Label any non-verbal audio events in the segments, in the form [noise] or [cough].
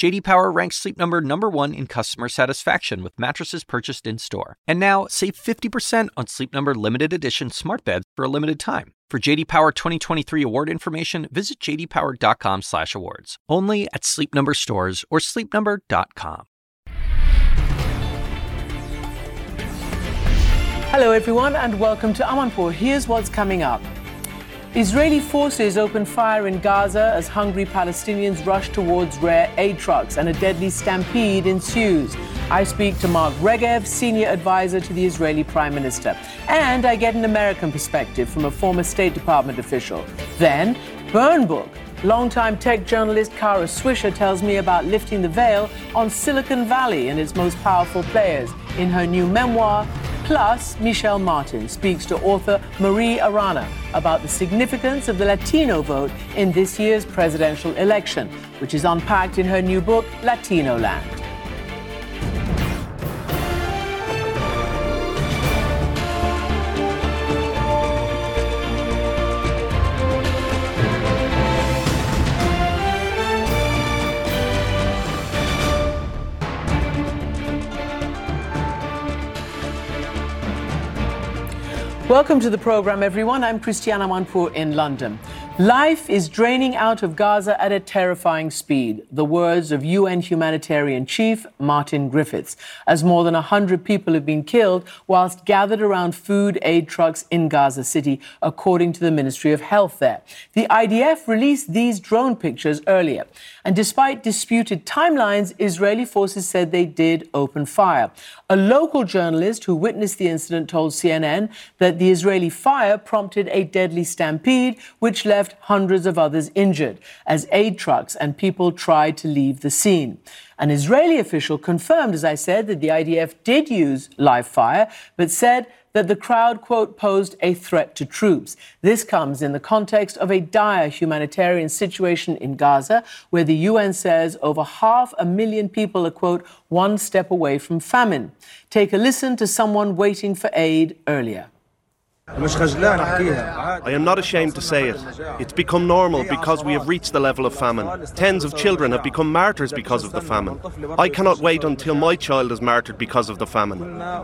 JD Power ranks Sleep Number number 1 in customer satisfaction with mattresses purchased in-store. And now, save 50% on Sleep Number limited edition smart beds for a limited time. For JD Power 2023 award information, visit jdpower.com/awards. Only at Sleep Number stores or sleepnumber.com. Hello everyone and welcome to Amanpour. Here's what's coming up. Israeli forces open fire in Gaza as hungry Palestinians rush towards rare aid trucks and a deadly stampede ensues. I speak to Mark Regev, senior advisor to the Israeli Prime Minister, and I get an American perspective from a former State Department official. Then, Burn Book. Longtime tech journalist Kara Swisher tells me about lifting the veil on Silicon Valley and its most powerful players in her new memoir, Plus, Michelle Martin speaks to author Marie Arana about the significance of the Latino vote in this year's presidential election, which is unpacked in her new book, Latinoland. Welcome to the program, everyone. I'm Christiane Amanpour in London. Life is draining out of Gaza at a terrifying speed. The words of UN humanitarian chief Martin Griffiths, as more than 100 people have been killed whilst gathered around food aid trucks in Gaza City, according to the Ministry of Health there. The IDF released these drone pictures earlier. And despite disputed timelines, Israeli forces said they did open fire. A local journalist who witnessed the incident told CNN that the Israeli fire prompted a deadly stampede, which left left hundreds of others injured as aid trucks and people tried to leave the scene. An Israeli official confirmed, as I said, that the IDF did use live fire, but said that the crowd, quote, posed a threat to troops. This comes in the context of a dire humanitarian situation in Gaza, where the UN says over half a million people are, quote, one step away from famine. Take a listen to someone waiting for aid earlier. I am not ashamed to say it. It's become normal because we have reached the level of famine. Tens of children have become martyrs because of the famine. I cannot wait until my child is martyred because of the famine.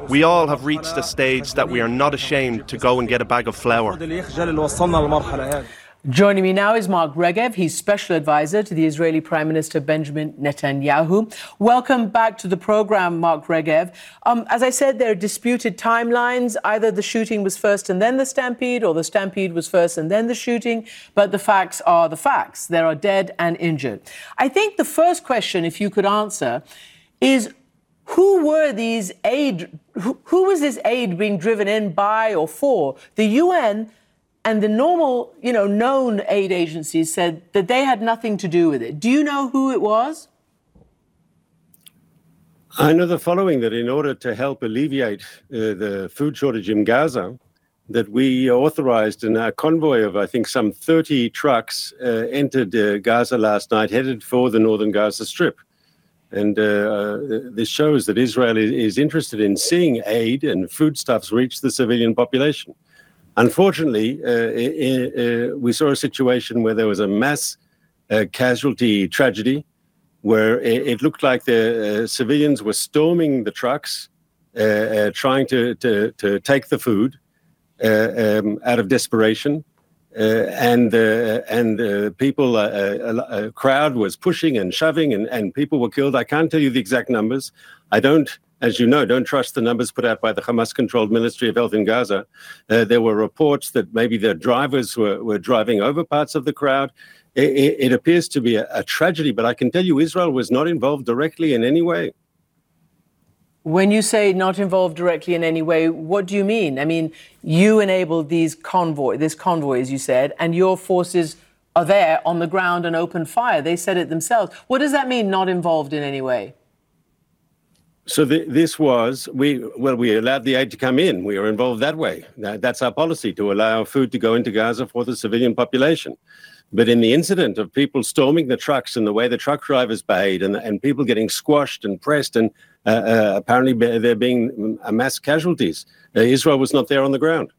We all have reached a stage that we are not ashamed to go and get a bag of flour. Joining me now is Mark Regev. He's special advisor to the Israeli Prime Minister Benjamin Netanyahu. Welcome back to the program, Mark Regev. Um, as I said, there are disputed timelines. Either the shooting was first and then the stampede, or the stampede was first and then the shooting. But the facts are the facts. There are dead and injured. I think the first question, if you could answer, is who were these aid? Who, who was this aid being driven in by or for? The UN and the normal, you know, known aid agencies said that they had nothing to do with it. Do you know who it was? I know the following that in order to help alleviate uh, the food shortage in Gaza, that we authorized in a convoy of, I think, some 30 trucks uh, entered uh, Gaza last night, headed for the northern Gaza Strip. And uh, uh, this shows that Israel is interested in seeing aid and foodstuffs reach the civilian population. Unfortunately, uh, uh, we saw a situation where there was a mass uh, casualty tragedy where it, it looked like the uh, civilians were storming the trucks, uh, trying to, to, to, take the food um, out of desperation. and and people, a crowd was pushing and shoving, and, and people were killed. I can't tell you the exact numbers. I don't as you know, don't trust the numbers put out by the Hamas controlled Ministry of Health in Gaza. Uh, there were reports that maybe the drivers were, were driving over parts of the crowd. It, it, appears to be a, a tragedy, but I can tell you Israel was not involved directly in any way. When you say not involved directly in any way, what do you mean? I mean, you enabled these convoy, this convoy, as you said, and your forces are there on the ground and open fire. They said it themselves. What does that mean, not involved in any way? So the, this was we well we allowed the aid to come in. We were involved that way. That, that's our policy to allow food to go into Gaza for the civilian population. But in the incident of people storming the trucks and the way the truck drivers behaved and, and people getting squashed and pressed and uh, uh, apparently there being mass casualties, uh, Israel was not there on the ground.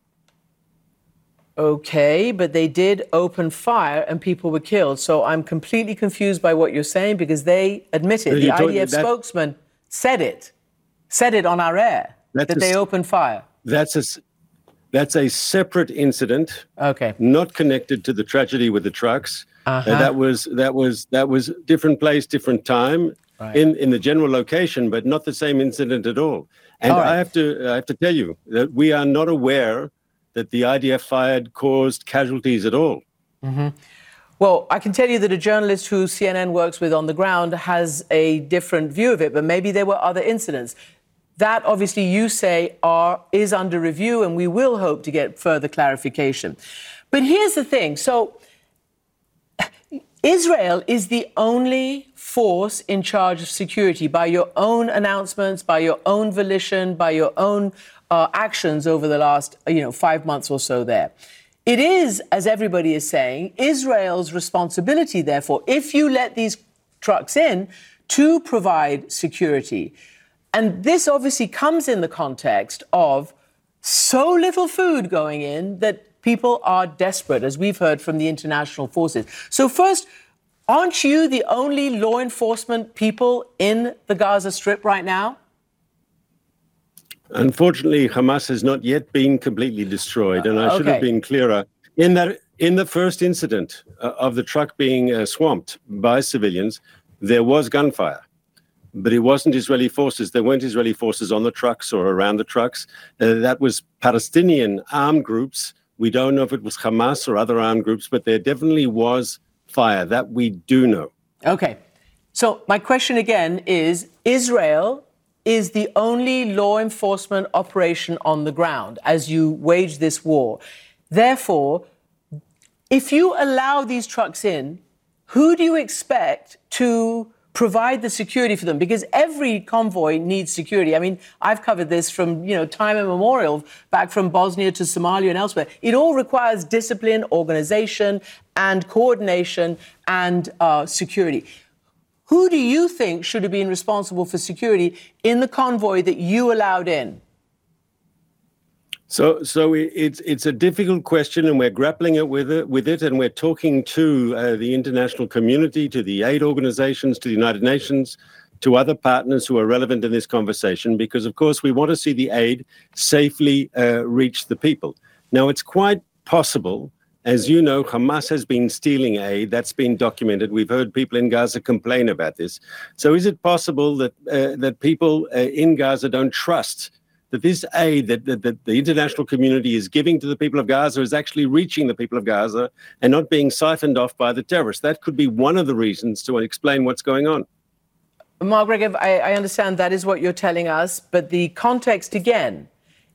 Okay, but they did open fire and people were killed. So I'm completely confused by what you're saying because they admitted, the IDF that, spokesman said it, said it on our air, that a, they opened fire. That's a, that's a separate incident. Okay. Not connected to the tragedy with the trucks. Uh-huh. Uh, that was that was that was different place, different time, right. in in the general location, but not the same incident at all. And all right. I have to I have to tell you that we are not aware that the IDF fired caused casualties at all. Mm-hmm. Well, I can tell you that a journalist who CNN works with on the ground has a different view of it, but maybe there were other incidents. That obviously you say are is under review, and we will hope to get further clarification. But here's the thing: so Israel is the only force in charge of security by your own announcements, by your own volition, by your own uh, actions over the last, you know, five months or so there. It is, as everybody is saying, Israel's responsibility, therefore, if you let these trucks in, to provide security. And this obviously comes in the context of so little food going in that people are desperate, as we've heard from the international forces. So, first, aren't you the only law enforcement people in the Gaza Strip right now? Unfortunately, Hamas has not yet been completely destroyed, and I should have been clearer. In that, in the first incident uh, of the truck being uh, swamped by civilians, there was gunfire but it wasn't Israeli forces. There weren't Israeli forces on the trucks or around the trucks. Uh, that was Palestinian armed groups. We don't know if it was Hamas or other armed groups, but there definitely was fire. That we do know. Okay. So, my question again is Israel is the only law enforcement operation on the ground as you wage this war. Therefore, if you allow these trucks in, who do you expect to provide the security for them because every convoy needs security. I mean, I've covered this from, you know, time immemorial, back from Bosnia to Somalia and elsewhere. It all requires discipline, organization, and coordination and uh, security. Who do you think should have been responsible for security in the convoy that you allowed in? So, so it's it's a difficult question, and we're grappling it with it with it, and we're talking to uh, the international community, to the aid organizations, to the United Nations, to other partners who are relevant in this conversation, because of course we want to see the aid safely uh, reach the people. Now, it's quite possible, as you know, Hamas has been stealing aid. That's been documented. We've heard people in Gaza complain about this. So, is it possible that uh, that people uh, in Gaza don't trust? that this aid that, that, that, the international community is giving to the people of Gaza is actually reaching the people of Gaza and not being siphoned off by the terrorists. That could be one of the reasons to explain what's going on. Margaret, I, I understand that is what you're telling us, but the context again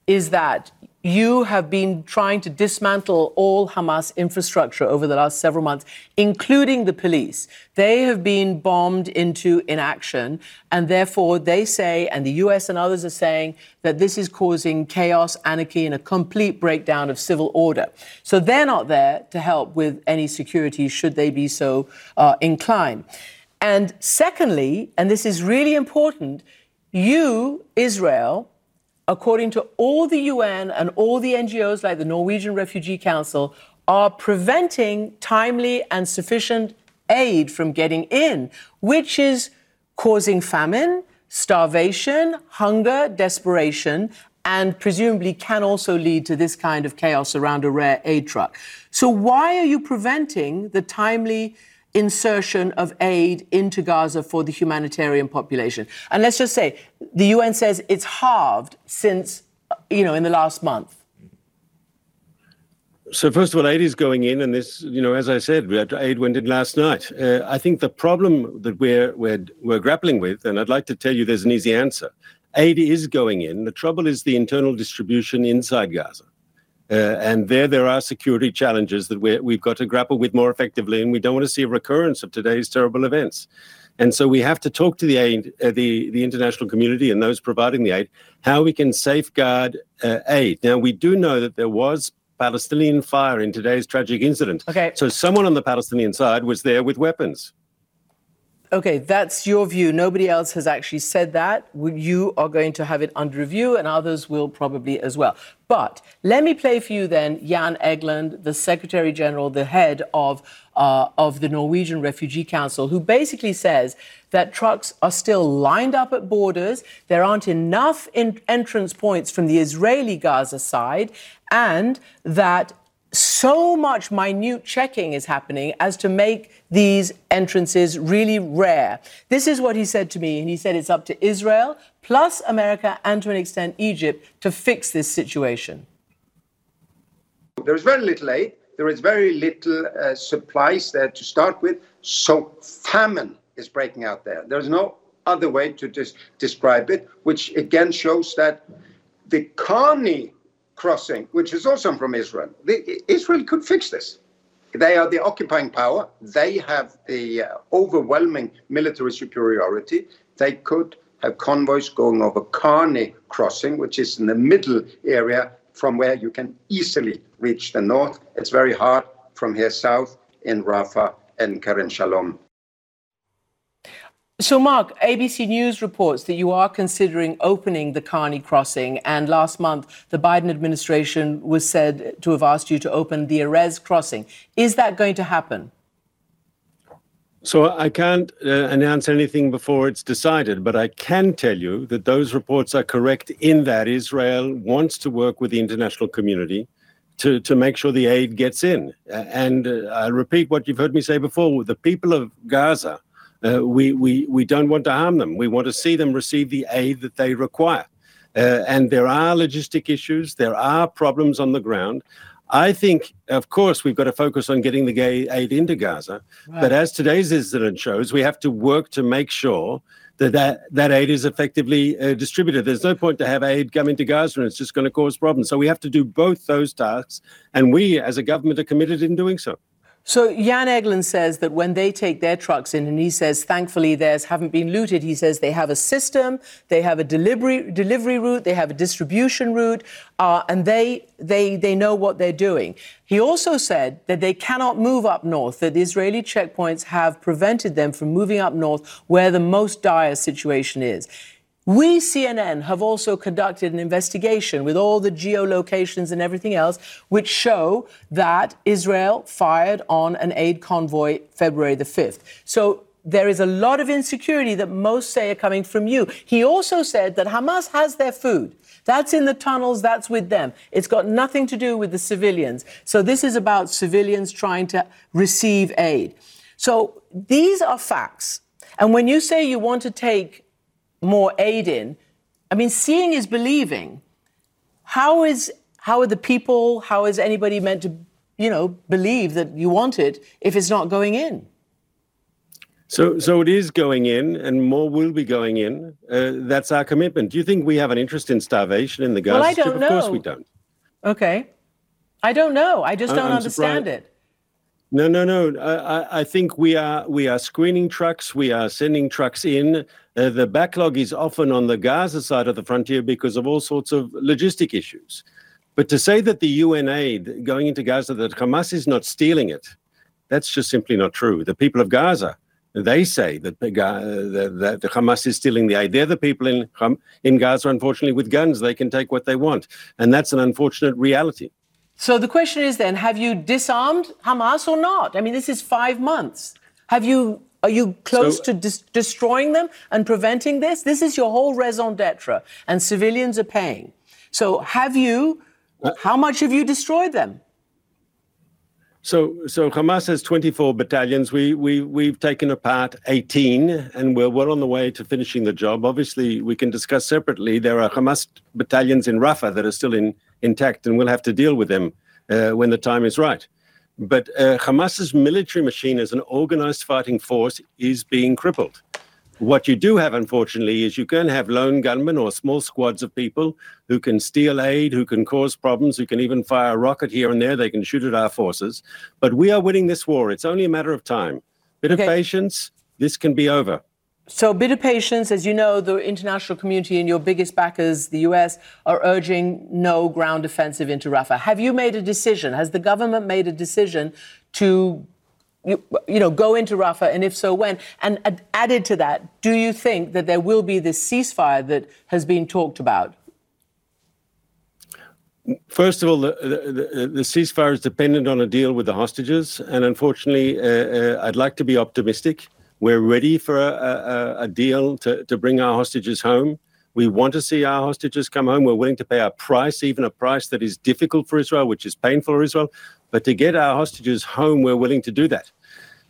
is that you have been trying to dismantle all Hamas infrastructure over the last several months, including the police. They have been bombed into inaction, and therefore they say, and the US and others are saying, that this is causing chaos, anarchy, and a complete breakdown of civil order. So they're not there to help with any security should they be so uh, inclined. And secondly, and this is really important, you, Israel, according to all the UN and all the NGOs like the Norwegian Refugee Council, are preventing timely and sufficient aid from getting in, which is causing famine, starvation, hunger, desperation, and presumably can also lead to this kind of chaos around a rare aid truck. So, why are you preventing the timely insertion of aid into Gaza for the humanitarian population. And let's just say the UN says it's halved since, you know, in the last month. So first of all, aid is going in, and this, you know, as I said, aid went in last night. Uh, I think the problem that we're, we're we're grappling with, and I'd like to tell you, there's an easy answer. Aid is going in. The trouble is the internal distribution inside Gaza. Uh, and there, there are security challenges that we have got to grapple with more effectively, and we don't want to see a recurrence of today's terrible events. And so we have to talk to the aid, uh, the the international community and those providing the aid, how we can safeguard uh, aid. Now we do know that there was Palestinian fire in today's tragic incident. Okay. So someone on the Palestinian side was there with weapons. Okay, that's your view. Nobody else has actually said that. You are going to have it under review, and others will probably as well. But let me play for you then Jan Egeland, the Secretary General, the head of, uh, of the Norwegian Refugee Council, who basically says that trucks are still lined up at borders. There aren't enough in- entrance points from the Israeli Gaza side, and that so much minute checking is happening as to make these entrances really rare. This is what he said to me, and he said it's up to Israel, plus America, and to an extent Egypt, to fix this situation. There is very little aid. There is very little uh, supplies there to start with. So famine is breaking out there. There's no other way to describe it, which again shows that the Karni crossing, which is also from Israel. The, Israel could fix this. They are the occupying power. They have the uh, overwhelming military superiority. They could have convoys going over Karni crossing, which is in the middle area from where you can easily reach the north. It's very hard from here south in Rafah and Kerem Shalom. So, Mark, ABC News reports that you are considering opening the Karni crossing, and last month the Biden administration was said to have asked you to open the Erez crossing. Is that going to happen? So I can't uh, announce anything before it's decided, but I can tell you that those reports are correct in that Israel wants to work with the international community to, to make sure the aid gets in. And uh, I repeat what you've heard me say before the people of Gaza uh, we, we, we don't want to harm them. We want to see them receive the aid that they require. Uh, and there are logistic issues, there are problems on the ground. I think, of course, we've got to focus on getting the gay aid into Gaza. Right. But as today's incident shows, we have to work to make sure that that, that aid is effectively uh, distributed. There's no point to have aid come into Gaza and it's just going to cause problems. So we have to do both those tasks. And we, as a government, are committed in doing so. So Jan Egeland says that when they take their trucks in, and he says thankfully theirs haven't been looted. He says they have a system, they have a delivery delivery route, they have a distribution route, uh, and they they they know what they're doing. He also said that they cannot move up north. That the Israeli checkpoints have prevented them from moving up north, where the most dire situation is. We, CNN, have also conducted an investigation with all the geolocations and everything else, which show that Israel fired on an aid convoy February the 5th. So there is a lot of insecurity that most say are coming from you. He also said that Hamas has their food. That's in the tunnels, that's with them. It's got nothing to do with the civilians. So this is about civilians trying to receive aid. So these are facts. And when you say you want to take more aid in. I mean, seeing is believing. How is how are the people? How is anybody meant to, you know, believe that you want it if it's not going in? So, so it is going in, and more will be going in. Uh, that's our commitment. Do you think we have an interest in starvation in the Gaza well, I don't Strip? Know. Of course, we don't. Okay, I don't know. I just don't I'm understand surprised. it. No, no, no. I, I think we are we are screening trucks. We are sending trucks in. Uh, the backlog is often on the Gaza side of the frontier because of all sorts of logistic issues. But to say that the UN aid going into Gaza that Hamas is not stealing it, that's just simply not true. The people of Gaza, they say that the, that the Hamas is stealing the aid. They're the people in in Gaza, unfortunately, with guns. They can take what they want, and that's an unfortunate reality. So the question is then, have you disarmed Hamas or not? I mean, this is five months. Have you are you close so, to dis- destroying them and preventing this? This is your whole raison d'etre, and civilians are paying. So have you? Uh, how much have you destroyed them? So, so Hamas has 24 battalions. We we we've taken apart 18, and we're well on the way to finishing the job. Obviously, we can discuss separately. There are Hamas battalions in Rafah that are still in intact, and we'll have to deal with them uh, when the time is right. But uh, Hamas's military machine as an organized fighting force is being crippled. What you do have, unfortunately, is you can have lone gunmen or small squads of people who can steal aid, who can cause problems, who can even fire a rocket here and there. They can shoot at our forces. But we are winning this war. It's only a matter of time. Bit okay. of patience. This can be over. So, of patience. As you know, the international community and your biggest backers, the US, are urging no ground offensive into Rafah. Have you made a decision? Has the government made a decision to you, you, know, go into Rafah, and if so, when? And added to that, do you think that there will be this ceasefire that has been talked about? First of all, the, the, the, ceasefire is dependent on a deal with the hostages, and unfortunately, uh, uh, I'd like to be optimistic. We're ready for a, a, a deal to, to bring our hostages home. We want to see our hostages come home. We're willing to pay a price, even a price that is difficult for Israel, which is painful for Israel. But to get our hostages home, we're willing to do that.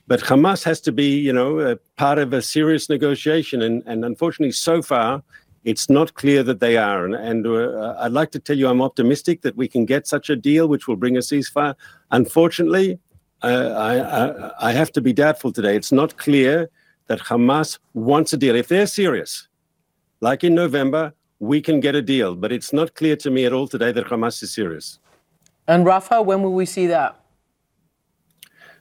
But Hamas has to be, you know, part of a serious negotiation. And, and unfortunately, so far, it's not clear that they are. And, and uh, I'd like to tell you I'm optimistic that we can get such a deal which will bring a ceasefire. Unfortunately, I, I, I, have to be doubtful today. It's not clear that Hamas wants a deal. If they're serious, like in November, we can get a deal. But it's not clear to me at all today that Hamas is serious. And Rafah, when will we see that?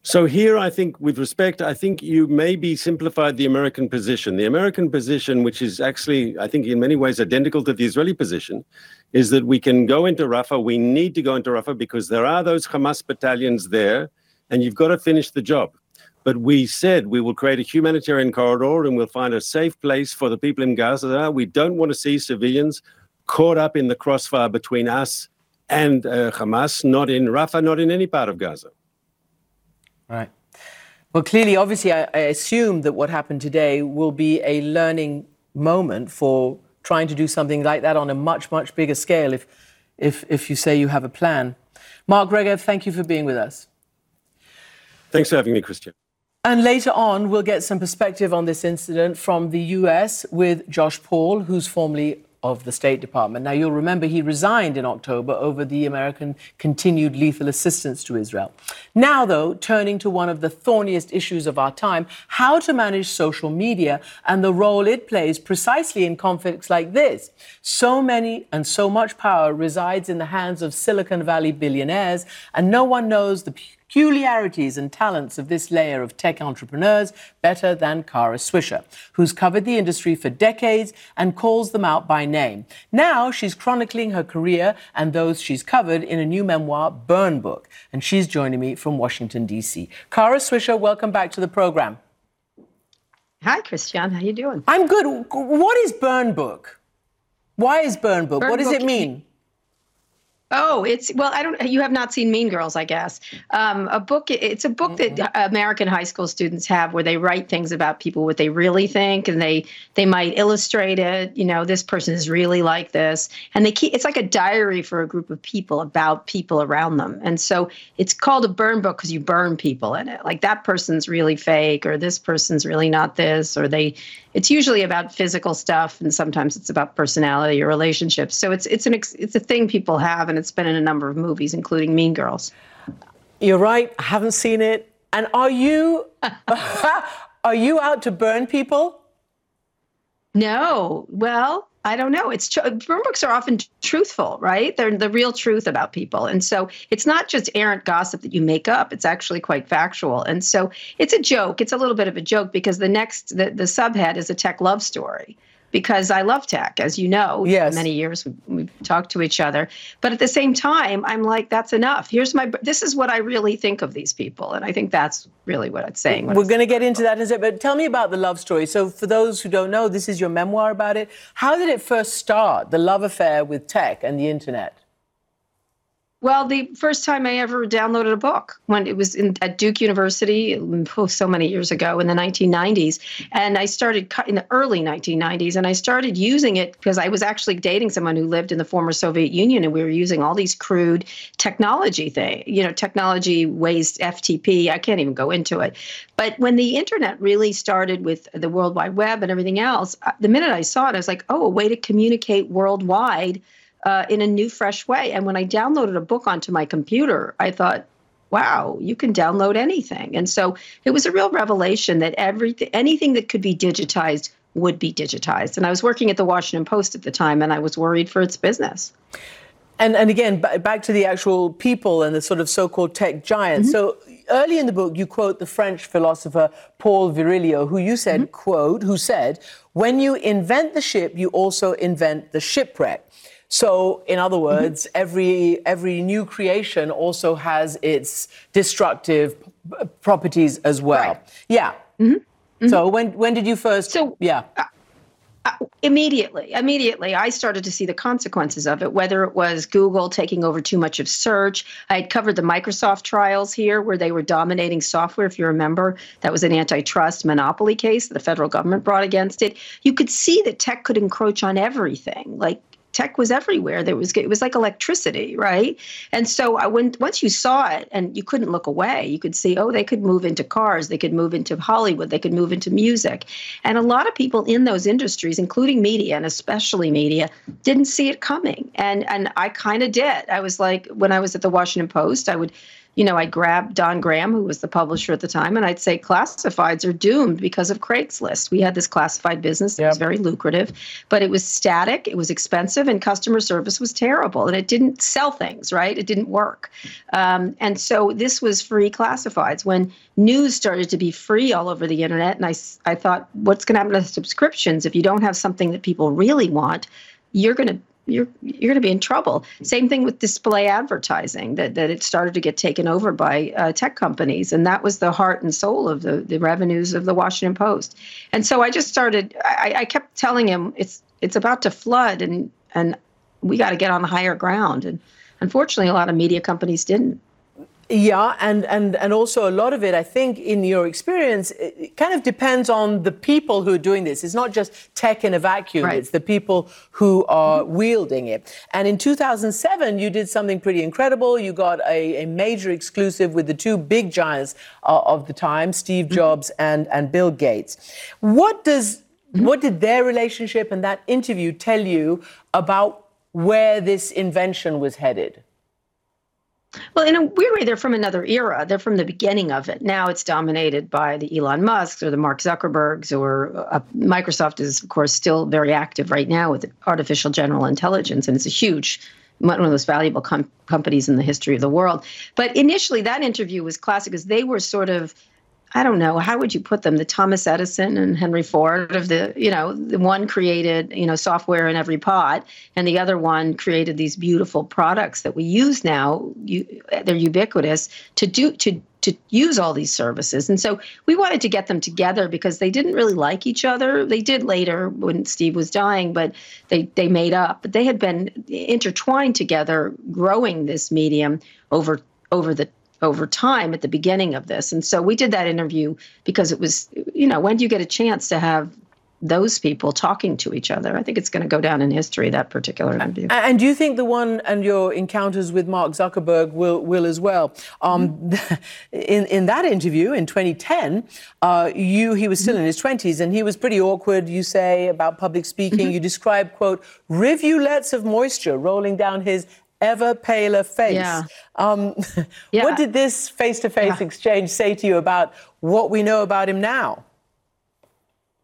So here, I think, with respect, I think you maybe simplified the American position. The American position, which is actually, I think, in many ways identical to the Israeli position, is that we can go into Rafah. We need to go into Rafah because there are those Hamas battalions there, and you've got to finish the job. But we said we will create a humanitarian corridor and we'll find a safe place for the people in Gaza. We don't want to see civilians caught up in the crossfire between us and uh, Hamas, not in Rafah, not in any part of Gaza. Right. Well, clearly, obviously, I, I, assume that what happened today will be a learning moment for trying to do something like that on a much, much bigger scale if, if, if you say you have a plan. Mark Regev, thank you for being with us. Thanks for having me, Christiane. And later on, we'll get some perspective on this incident from the US with Josh Paul, who's formerly of the State Department. Now, you'll remember he resigned in October over the American continued lethal assistance to Israel. Now, though, turning to one of the thorniest issues of our time how to manage social media and the role it plays precisely in conflicts like this. So many and so much power resides in the hands of Silicon Valley billionaires, and no one knows the peculiarities and talents of this layer of tech entrepreneurs better than Kara Swisher, who's covered the industry for decades and calls them out by name. Now she's chronicling her career and those she's covered in a new memoir, Burn Book, and she's joining me from Washington, D.C. Kara Swisher, welcome back to the program. Hi, Christiane. How are you doing? I'm good. What is Burn Book? Why is Burn Book? Burn what does book, it mean? Oh, it's well. I don't. You have not seen Mean Girls, I guess. Um, a book. It's a book mm-hmm. that American high school students have, where they write things about people, what they really think, and they they might illustrate it. You know, this person is really like this, and they keep. It's like a diary for a group of people about people around them, and so it's called a burn book because you burn people in it. Like that person's really fake, or this person's really not this, or they it's usually about physical stuff and sometimes it's about personality or relationships so it's it's an it's a thing people have and it's been in a number of movies including mean girls you're right i haven't seen it and are you [laughs] are you out to burn people no well I don't know. It's burn books are often truthful, right? They're the real truth about people, and so it's not just errant gossip that you make up. It's actually quite factual, and so it's a joke. It's a little bit of a joke because the next the, the subhead is a tech love story because I love tech, as you know. Yes. Many years we've talked to each other, but at the same time, I'm like, that's enough. Here's my. This is what I really think of these people, and I think that's really what it's saying. What We're going to get into that in a second, but tell me about the love story. So, for those who don't know, this is your memoir about it. How did it first start? The love affair with tech and the internet. Well, the first time I ever downloaded a book when it was in, at Duke University, oh, so many years ago in the 1990s, and I started in the early 1990s, and I started using it because I was actually dating someone who lived in the former Soviet Union, and we were using all these crude technology thing, you know, technology waste FTP. I can't even go into it, but when the internet really started with the World Wide Web and everything else, uh, the minute I saw it, I was like, oh, a way to communicate worldwide uh, in a new, fresh way. And when I downloaded a book onto my computer, I thought, wow, you can download anything. And so it was a real revelation that everything, anything that could be digitized would be digitized. And I was working at the Washington Post at the time, and I was worried for its business. And, and again, b- back to the actual people and the sort of so-called tech giants. Mm-hmm. So early in the book, you quote the French philosopher Paul Virilio, who you said, mm-hmm. quote, who said, when you invent the ship, you also invent the shipwreck. So, in other mm-hmm. words, mm-hmm. every every new creation also has its destructive properties as well. Right. Yeah. Mm-hmm. So, mm-hmm. when when did you first? So, yeah. Uh, uh, immediately, immediately, I started to see the consequences of it, whether it was Google taking over too much of search. I had covered the Microsoft trials here where they were dominating software, if you remember. That was an antitrust monopoly case the federal government brought against it. You could see that tech could encroach on everything, like tech was everywhere. There was it was like electricity, right? And so I when once you saw it and you couldn't look away, you could see oh they could move into cars, they could move into Hollywood, they could move into music, and a lot of people in those industries, including media and especially media, didn't see it coming. And and I kind of did. I was like when I was at the Washington Post, I would you know, I'd grab Don Graham, who was the publisher at the time, and I'd say classifieds are doomed because of Craigslist. We had this classified business that yep. was very lucrative, but it was static, it was expensive, and customer service was terrible, and it didn't sell things, right? It didn't work. Um, and so this was free classifieds. When news started to be free all over the internet, and I, I thought, what's going to happen to subscriptions if you don't have something that people really want? You're going to you're you're going to be in trouble. Same thing with display advertising that that it started to get taken over by uh, tech companies, and that was the heart and soul of the the revenues of the Washington Post. And so I just started. I, I kept telling him it's it's about to flood, and and we got to get on the higher ground. And unfortunately, a lot of media companies didn't. Yeah, and, and, and also a lot of it, I think, in your experience, it kind of depends on the people who are doing this. It's not just tech in a vacuum, right. it's the people who are mm-hmm. wielding it. And in 2007, you did something pretty incredible. You got a, a major exclusive with the two big giants uh, of the time, Steve mm-hmm. Jobs mm-hmm. and, and Bill Gates. What does mm-hmm. what did their relationship and that interview tell you about where this invention was headed? Well, in a weird way, they're from another era. They're from the beginning of it. Now it's dominated by the Elon Musks or the Mark Zuckerbergs, or uh, Microsoft is, of course, still very active right now with artificial general intelligence, and it's a huge one of the most valuable com- companies in the history of the world. But initially, that interview was classic because they were sort of I don't know, how would you put them? The Thomas Edison and Henry Ford of the, you know, the one created, you know, software in every pot, and the other one created these beautiful products that we use now. You, they're ubiquitous to do to to use all these services. And so we wanted to get them together because they didn't really like each other. They did later when Steve was dying, but they they made up. But they had been intertwined together, growing this medium over over the over time at the beginning of this. And so we did that interview because it was, you know, when do you get a chance to have those people talking to each other. I think it's going to go down in history that particular interview. And do you think the one and your encounters with Mark Zuckerberg will will as well? Um, mm-hmm. in in that interview in 2010, uh, you he was still mm-hmm. in his 20s and he was pretty awkward. You say about public speaking. Mm-hmm. You describe quote rivulets of moisture rolling down his ever paler face. Yeah. Um, [laughs] yeah. What did this face to face exchange say to you about what we know about him now?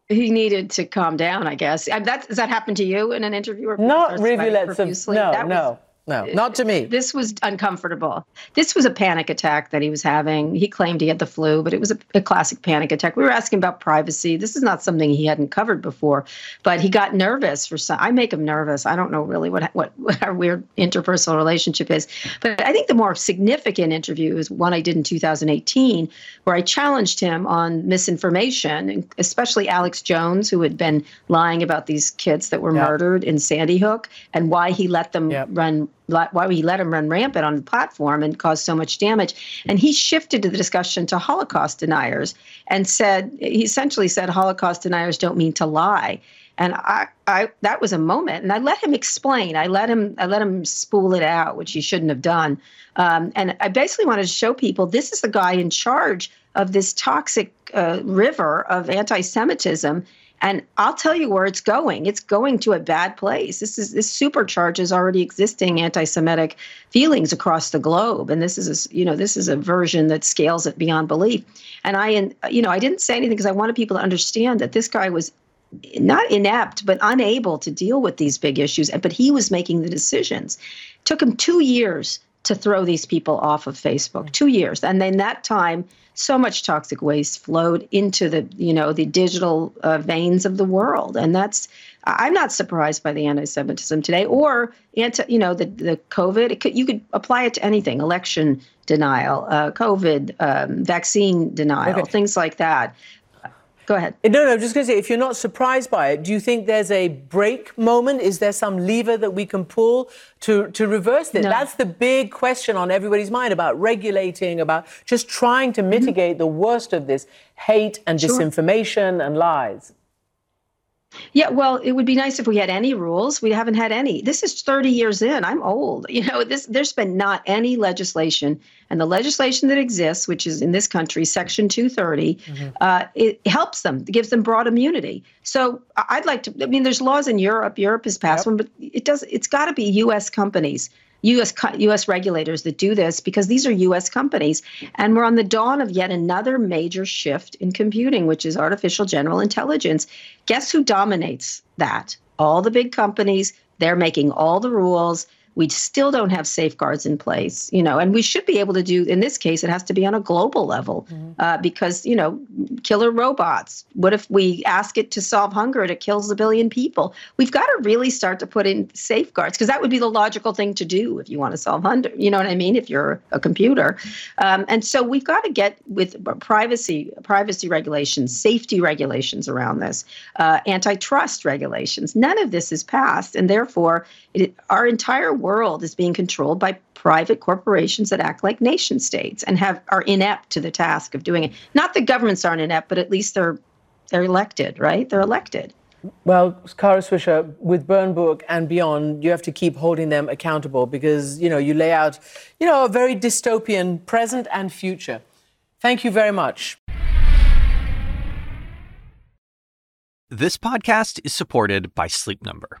He needed to calm down, I guess. That, does that happen to you in an interview? Or Not rivulets of no, that no. Was, no, not to me. This was uncomfortable. This was a panic attack that he was having. He claimed he had the flu, but it was a, a, classic panic attack. We were asking about privacy. This is not something he hadn't covered before, but he got nervous for some. I make him nervous. I don't know really what, what, what our weird interpersonal relationship is, but I think the more significant interview is one I did in 2018, where I challenged him on misinformation, especially Alex Jones, who had been lying about these kids that were yep. murdered in Sandy Hook, and why he let them yep. run why he let him run rampant on the platform and cause so much damage. And he shifted the discussion to Holocaust deniers and said, he essentially said, Holocaust deniers don't mean to lie. And I, I, that was a moment, and I let him explain. I let him, I let him spool it out, which he shouldn't have done. Um, and I basically wanted to show people this is the guy in charge of this toxic uh, river of anti-Semitism, and I'll tell you where it's going. It's going to a bad place. This is this supercharges already existing anti-Semitic feelings across the globe, and this is a, you know this is a version that scales it beyond belief. And I, you know, I didn't say anything because I wanted people to understand that this guy was not inept but unable to deal with these big issues. But he was making the decisions. It took him two years to throw these people off of Facebook. Two years, and then that time, so much toxic waste flowed into the you know the digital uh, veins of the world, and that's I'm not surprised by the anti-Semitism today, or anti, you know, the the COVID. Could, you could apply it to anything: election denial, uh, COVID, um, vaccine denial, okay. things like that. Go ahead. No, no, just going to say, if you're not surprised by it, do you think there's a break moment? Is there some lever that we can pull to, to reverse this? No. That's the big question on everybody's mind about regulating, about just trying to mitigate mm-hmm. the worst of this hate and sure. disinformation and lies. Yeah, well, it would be nice if we had any rules. We haven't had any. This is 30 years in. I'm old. [laughs] You know, this there's been not any legislation, and the legislation that exists, which is in this country, Section 230, mm-hmm. uh, it helps them. It gives them broad immunity. So I'd like to. I mean, there's laws in Europe. Europe has passed yep. one, but it does. It's got to be U.S. companies US US regulators that do this because these are US companies and we're on the dawn of yet another major shift in computing which is artificial general intelligence. Guess who dominates that? All the big companies, they're making all the rules we still don't have safeguards in place you know and we should be able to do in this case it has to be on a global level mm-hmm. uh, because you know killer robots what if we ask it to solve hunger and it kills a billion people? We've got to really start to put in safeguards because that would be the logical thing to do if you want to solve hunger you know what i mean if you're a computer. Um, and so we've got to get with privacy privacy regulations safety regulations around this uh, antitrust regulations. None of this is passed and therefore it, our entire world is being controlled by private corporations that act like nation states and have are inept to the task of doing it. Not that governments aren't inept, but at least they're they're elected, right? They're elected. Well, Kara Swisher, with Burn Book and beyond, you have to keep holding them accountable because, you know, you lay out, you know, a very dystopian present and future. Thank you very much. This podcast is supported by Sleep Number.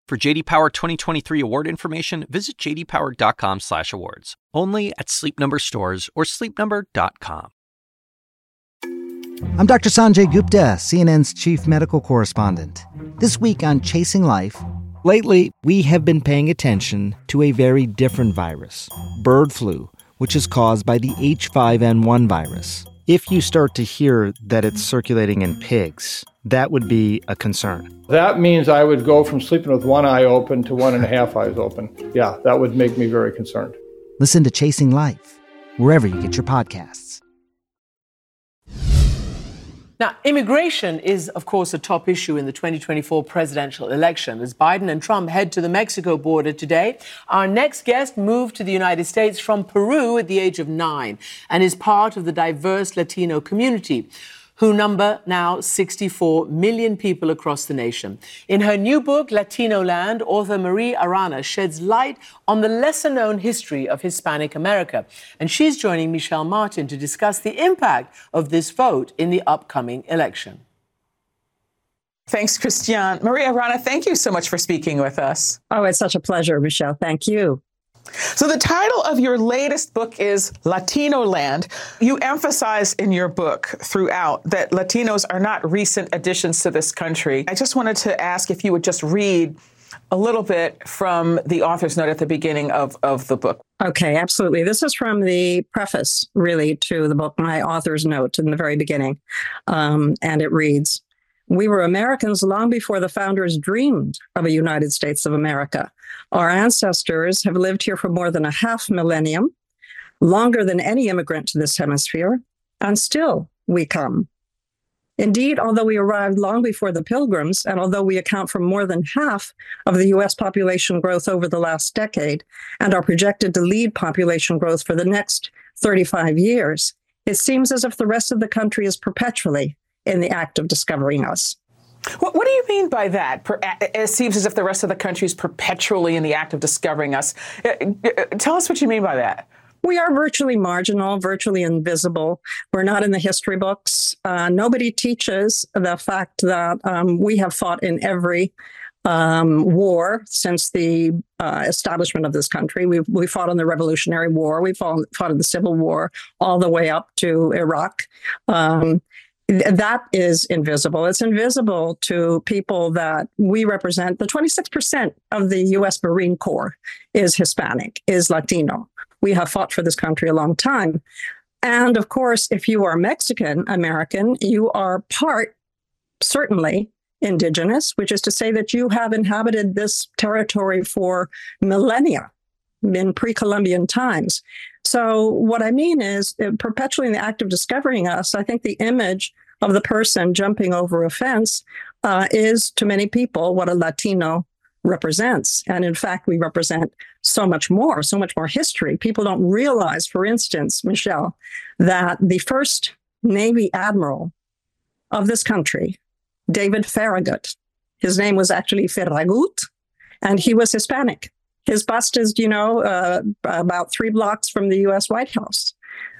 For JD Power 2023 award information, visit jdpower.com/awards. Only at Sleep Number stores or sleepnumber.com. I'm Dr. Sanjay Gupta, CNN's chief medical correspondent. This week on Chasing Life, lately we have been paying attention to a very different virus, bird flu, which is caused by the H5N1 virus. If you start to hear that it's circulating in pigs, that would be a concern. That means I would go from sleeping with one eye open to one and a half eyes open. Yeah, that would make me very concerned. Listen to Chasing Life, wherever you get your podcasts. Now, immigration is, of course, a top issue in the 2024 presidential election. As Biden and Trump head to the Mexico border today, our next guest moved to the United States from Peru at the age of nine and is part of the diverse Latino community who number now 64 million people across the nation. In her new book, Latinoland, author Marie Arana sheds light on the lesser known history of Hispanic America. And she's joining Michelle Martin to discuss the impact of this vote in the upcoming election. Thanks, Christiane. Maria Arana, thank you so much for speaking with us. Oh, it's such a pleasure, Michelle. Thank you. So, the title of your latest book is Latinoland. You emphasize in your book throughout that Latinos are not recent additions to this country. I just wanted to ask if you would just read a little bit from the author's note at the beginning of, of the book. Okay, absolutely. This is from the preface, really, to the book, my author's note in the very beginning. Um, and it reads we were Americans long before the founders dreamed of a United States of America. Our ancestors have lived here for more than a half millennium, longer than any immigrant to this hemisphere, and still we come. Indeed, although we arrived long before the Pilgrims, and although we account for more than half of the U.S. population growth over the last decade and are projected to lead population growth for the next 35 years, it seems as if the rest of the country is perpetually in the act of discovering us. What, what, do you mean by that? It seems as if the rest of the country is perpetually in the act of discovering us. Uh, uh, tell us what you mean by that. We are virtually marginal, virtually invisible. We're not in the history books. Uh, nobody teaches the fact that um, we have fought in every um, war since the uh, establishment of this country. We we fought in the Revolutionary War. We fought, fought in the Civil War, all the way up to Iraq. Um, that is invisible. It's invisible to people that we represent. The 26% of the U.S. Marine Corps is Hispanic, is Latino. We have fought for this country a long time. And of course, if you are Mexican American, you are part, certainly, indigenous, which is to say that you have inhabited this territory for millennia in pre Columbian times. So, what I mean is, uh, perpetually in the act of discovering us, I think the image of the person jumping over a fence uh, is to many people what a Latino represents. And in fact, we represent so much more, so much more history. People don't realize, for instance, Michelle, that the first Navy admiral of this country, David Farragut, his name was actually Ferragut, and he was Hispanic. His bust is, you know, uh, about three blocks from the U.S. White House.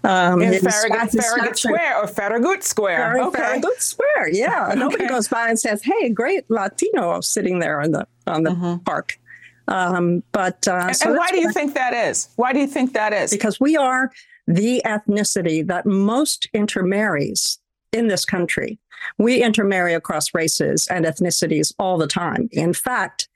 Um, in Farragut, Farragut Square or Farragut Square. okay. Farragut Square, yeah. [laughs] okay. Nobody goes by and says, "Hey, great Latino sitting there on the on the mm-hmm. park." Um, but uh, and, so and why do you think that is? Why do you think that is? Because we are the ethnicity that most intermarries in this country. We intermarry across races and ethnicities all the time. In fact,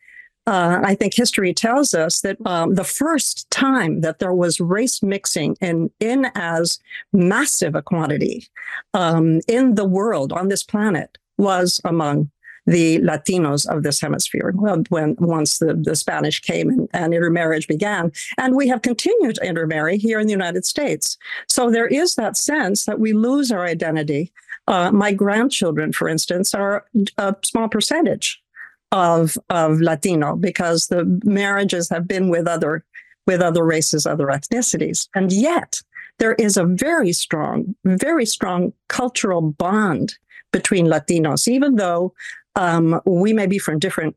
uh, I think history tells us that um, the first time that there was race mixing in, in as massive a quantity um, in the world on this planet was among the Latinos of this hemisphere when once the, the Spanish came and, and intermarriage began. And we have continued to intermarry here in the United States. So there is that sense that we lose our identity. Uh, my grandchildren, for instance, are a small percentage of of Latino because the marriages have been with other with other races, other ethnicities, and yet there is a very strong, very strong cultural bond between Latinos, even though um, we may be from different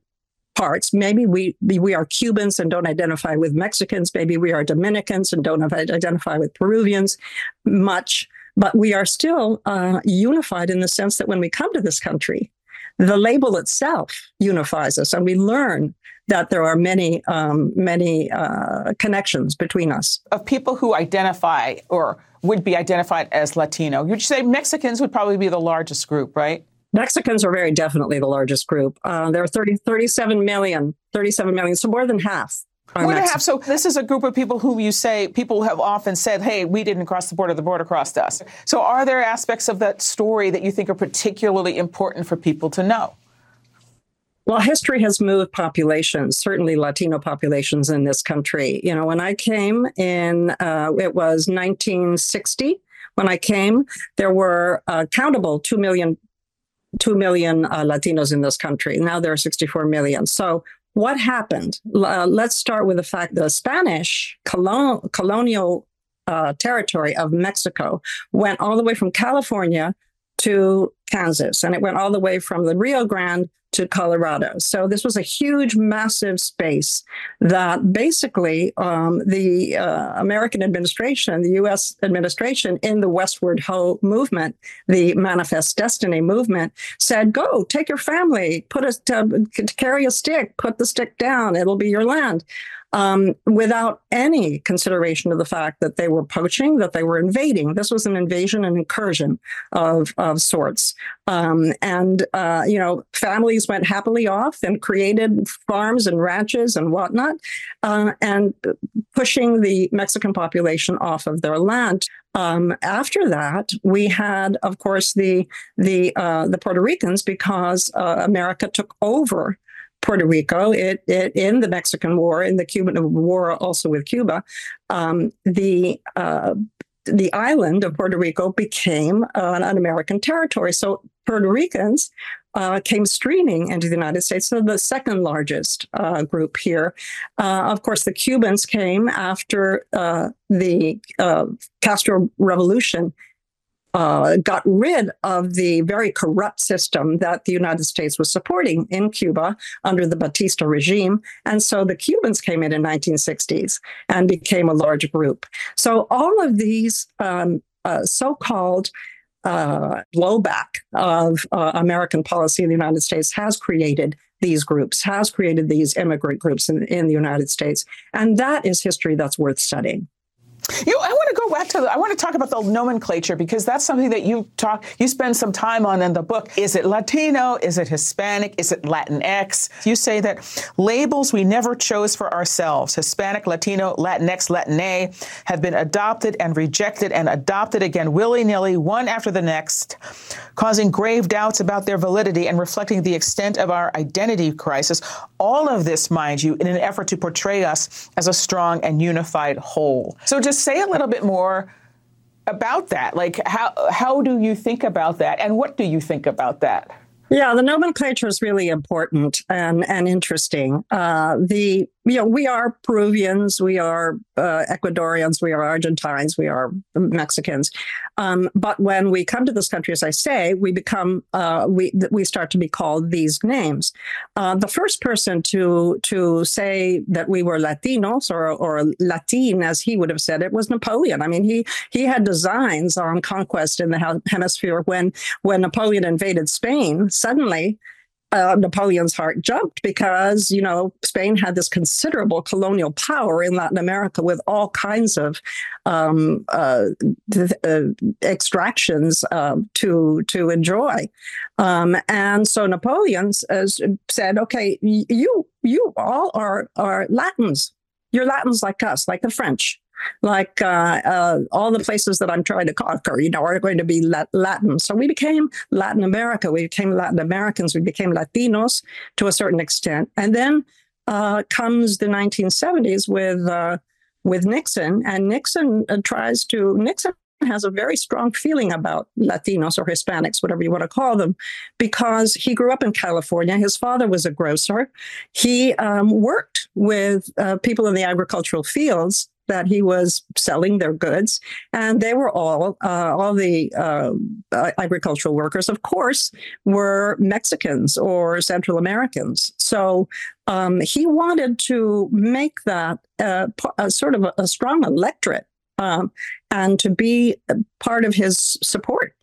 parts. Maybe we we are Cubans and don't identify with Mexicans. Maybe we are Dominicans and don't identify with Peruvians much. But we are still uh, unified in the sense that when we come to this country, the label itself unifies us, and we learn that there are many, um, many uh, connections between us. Of people who identify or would be identified as Latino, you'd say Mexicans would probably be the largest group, right? Mexicans are very definitely the largest group. Uh, there are 30, 37 million, 37 million, so more than half more than half. So this is a group of people who you say people have often said, "Hey, we didn't cross the border; the border crossed us." So, are there aspects of that story that you think are particularly important for people to know? Well, history has moved populations, certainly Latino populations in this country. You know, when I came in, uh, it was 1960. When I came, there were uh, countable 2 million 2 million uh, Latinos in this country. Now there are 64 million. So what happened? Uh, let's start with the fact the Spanish colon- colonial uh, territory of Mexico went all the way from California to Kansas, and it went all the way from the Rio Grande to Colorado. So this was a huge, massive space that basically um, the uh, American administration, the U.S. administration in the Westward Ho movement, the Manifest Destiny movement, said, "Go, take your family, put a carry a stick, put the stick down. It'll be your land." Um, without any consideration of the fact that they were poaching, that they were invading. This was an invasion and incursion of, of sorts. Um, and, uh, you know, families went happily off and created farms and ranches and whatnot, uh, and pushing the Mexican population off of their land. Um, after that, we had, of course, the the uh, the Puerto Ricans because uh, America took over Puerto Rico, it, it, in the Mexican War, in the Cuban War, also with Cuba, um, the uh, the island of Puerto Rico became uh, an American territory. So Puerto Ricans uh, came streaming into the United States. So the second largest uh, group here. Uh, of course, the Cubans came after uh, the uh, Castro Revolution. Uh, got rid of the very corrupt system that the United States was supporting in Cuba under the Batista regime. And so the Cubans came in in 1960s and became a large group. So all of these um, so-called uh, blowback of uh, American policy in the United States has created these groups, has created these immigrant groups in, in the United States. And that is history that's worth studying. You, I want to go back to the, I want to talk about the nomenclature because that's something that you talk, you spend some time on in the book. Is it Latino? Is it Hispanic? Is it Latinx? You say that labels we never chose for ourselves, Hispanic, Latino, Latinx, Latine, have been adopted and rejected and adopted again willy nilly, one after the next, causing grave doubts about their validity and reflecting the extent of our identity crisis. All of this, mind you, in an effort to portray us as a strong and unified whole. So just say a little bit more about that. Like, how, how do you think about that? And what do you think about that? Yeah, the nomenclature is really important and, and interesting. Uh, the you know, we are Peruvians, we are uh, Ecuadorians, we are Argentines, we are Mexicans. Um, but when we come to this country, as I say, we become uh, we we start to be called these names. Uh, the first person to to say that we were Latinos or or Latin, as he would have said it, was Napoleon. I mean, he he had designs on conquest in the hemisphere when when Napoleon invaded Spain. Suddenly uh, Napoleon's heart jumped because, you know, Spain had this considerable colonial power in Latin America with all kinds of um, uh, th- uh, extractions um, to to enjoy, um, and so Napoleon said, "Okay, you you all are are Latins. You're Latins like us, like the French." Like uh, uh, all the places that I'm trying to conquer, you know, are going to be Latin. So we became Latin America. We became Latin Americans. We became Latinos to a certain extent. And then uh, comes the 1970s with uh, with Nixon, and Nixon uh, tries to Nixon has a very strong feeling about Latinos or Hispanics, whatever you want to call them, because he grew up in California. His father was a grocer. He um, worked with uh, people in the agricultural fields that he was selling their goods, and they were all uh, all the uh, agricultural workers, of course, were Mexicans or Central Americans. So um, he wanted to make that uh, a sort of a, a strong electorate, um, and to be part of his support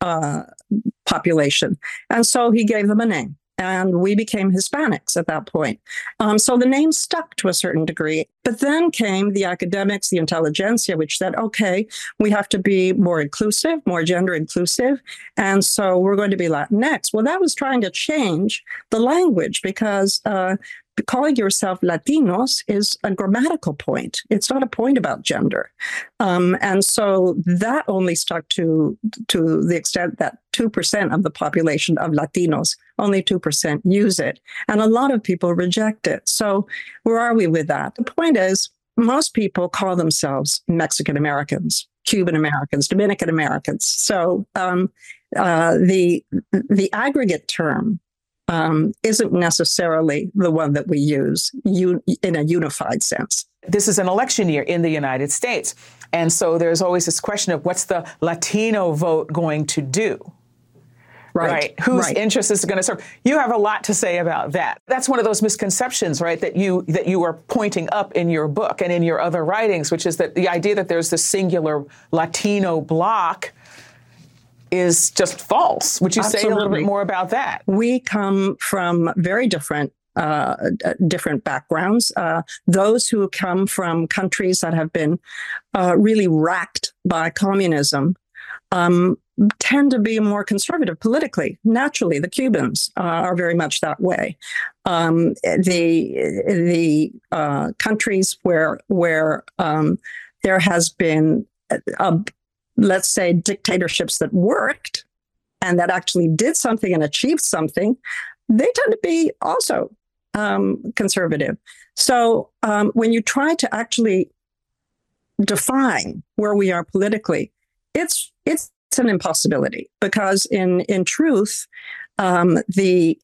uh, population, and so he gave them a name and we became Hispanics at that point. Um, so the name stuck to a certain degree. But then came the academics, the intelligentsia, which said, okay, we have to be more inclusive, more gender inclusive. And so we're going to be Latinx. Well, that was trying to change the language because uh, calling yourself Latinos is a grammatical point. It's not a point about gender. Um, and so that only stuck to, to the extent that 2% of the population of Latinos, only 2% use it. And a lot of people reject it. So where are we with that? The point is, most people call themselves Mexican Americans, Cuban Americans, Dominican Americans. So um, uh, the the aggregate term um, isn't necessarily the one that we use un- in a unified sense. This is an election year in the United States. And so there's always this question of what's the Latino vote going to do? Right. right. Whose right. interest is it going to serve? You have a lot to say about that. That's one of those misconceptions, right? That you that you are pointing up in your book and in your other writings, which is that the idea that there's this singular Latino bloc is just false. Would you Absolutely. say a little bit more about that? We come from very different uh, different backgrounds. Uh, those who come from countries that have been uh, really racked by communism um, tend to be more conservative politically. Naturally, the Cubans uh, are very much that way. Um, the the uh, countries where where um, there has been a, let's say, dictatorships that worked and that actually did something and achieved something, they tend to be also um, conservative. So um, when you try to actually define where we are politically, it's it's an impossibility because in in truth, um, the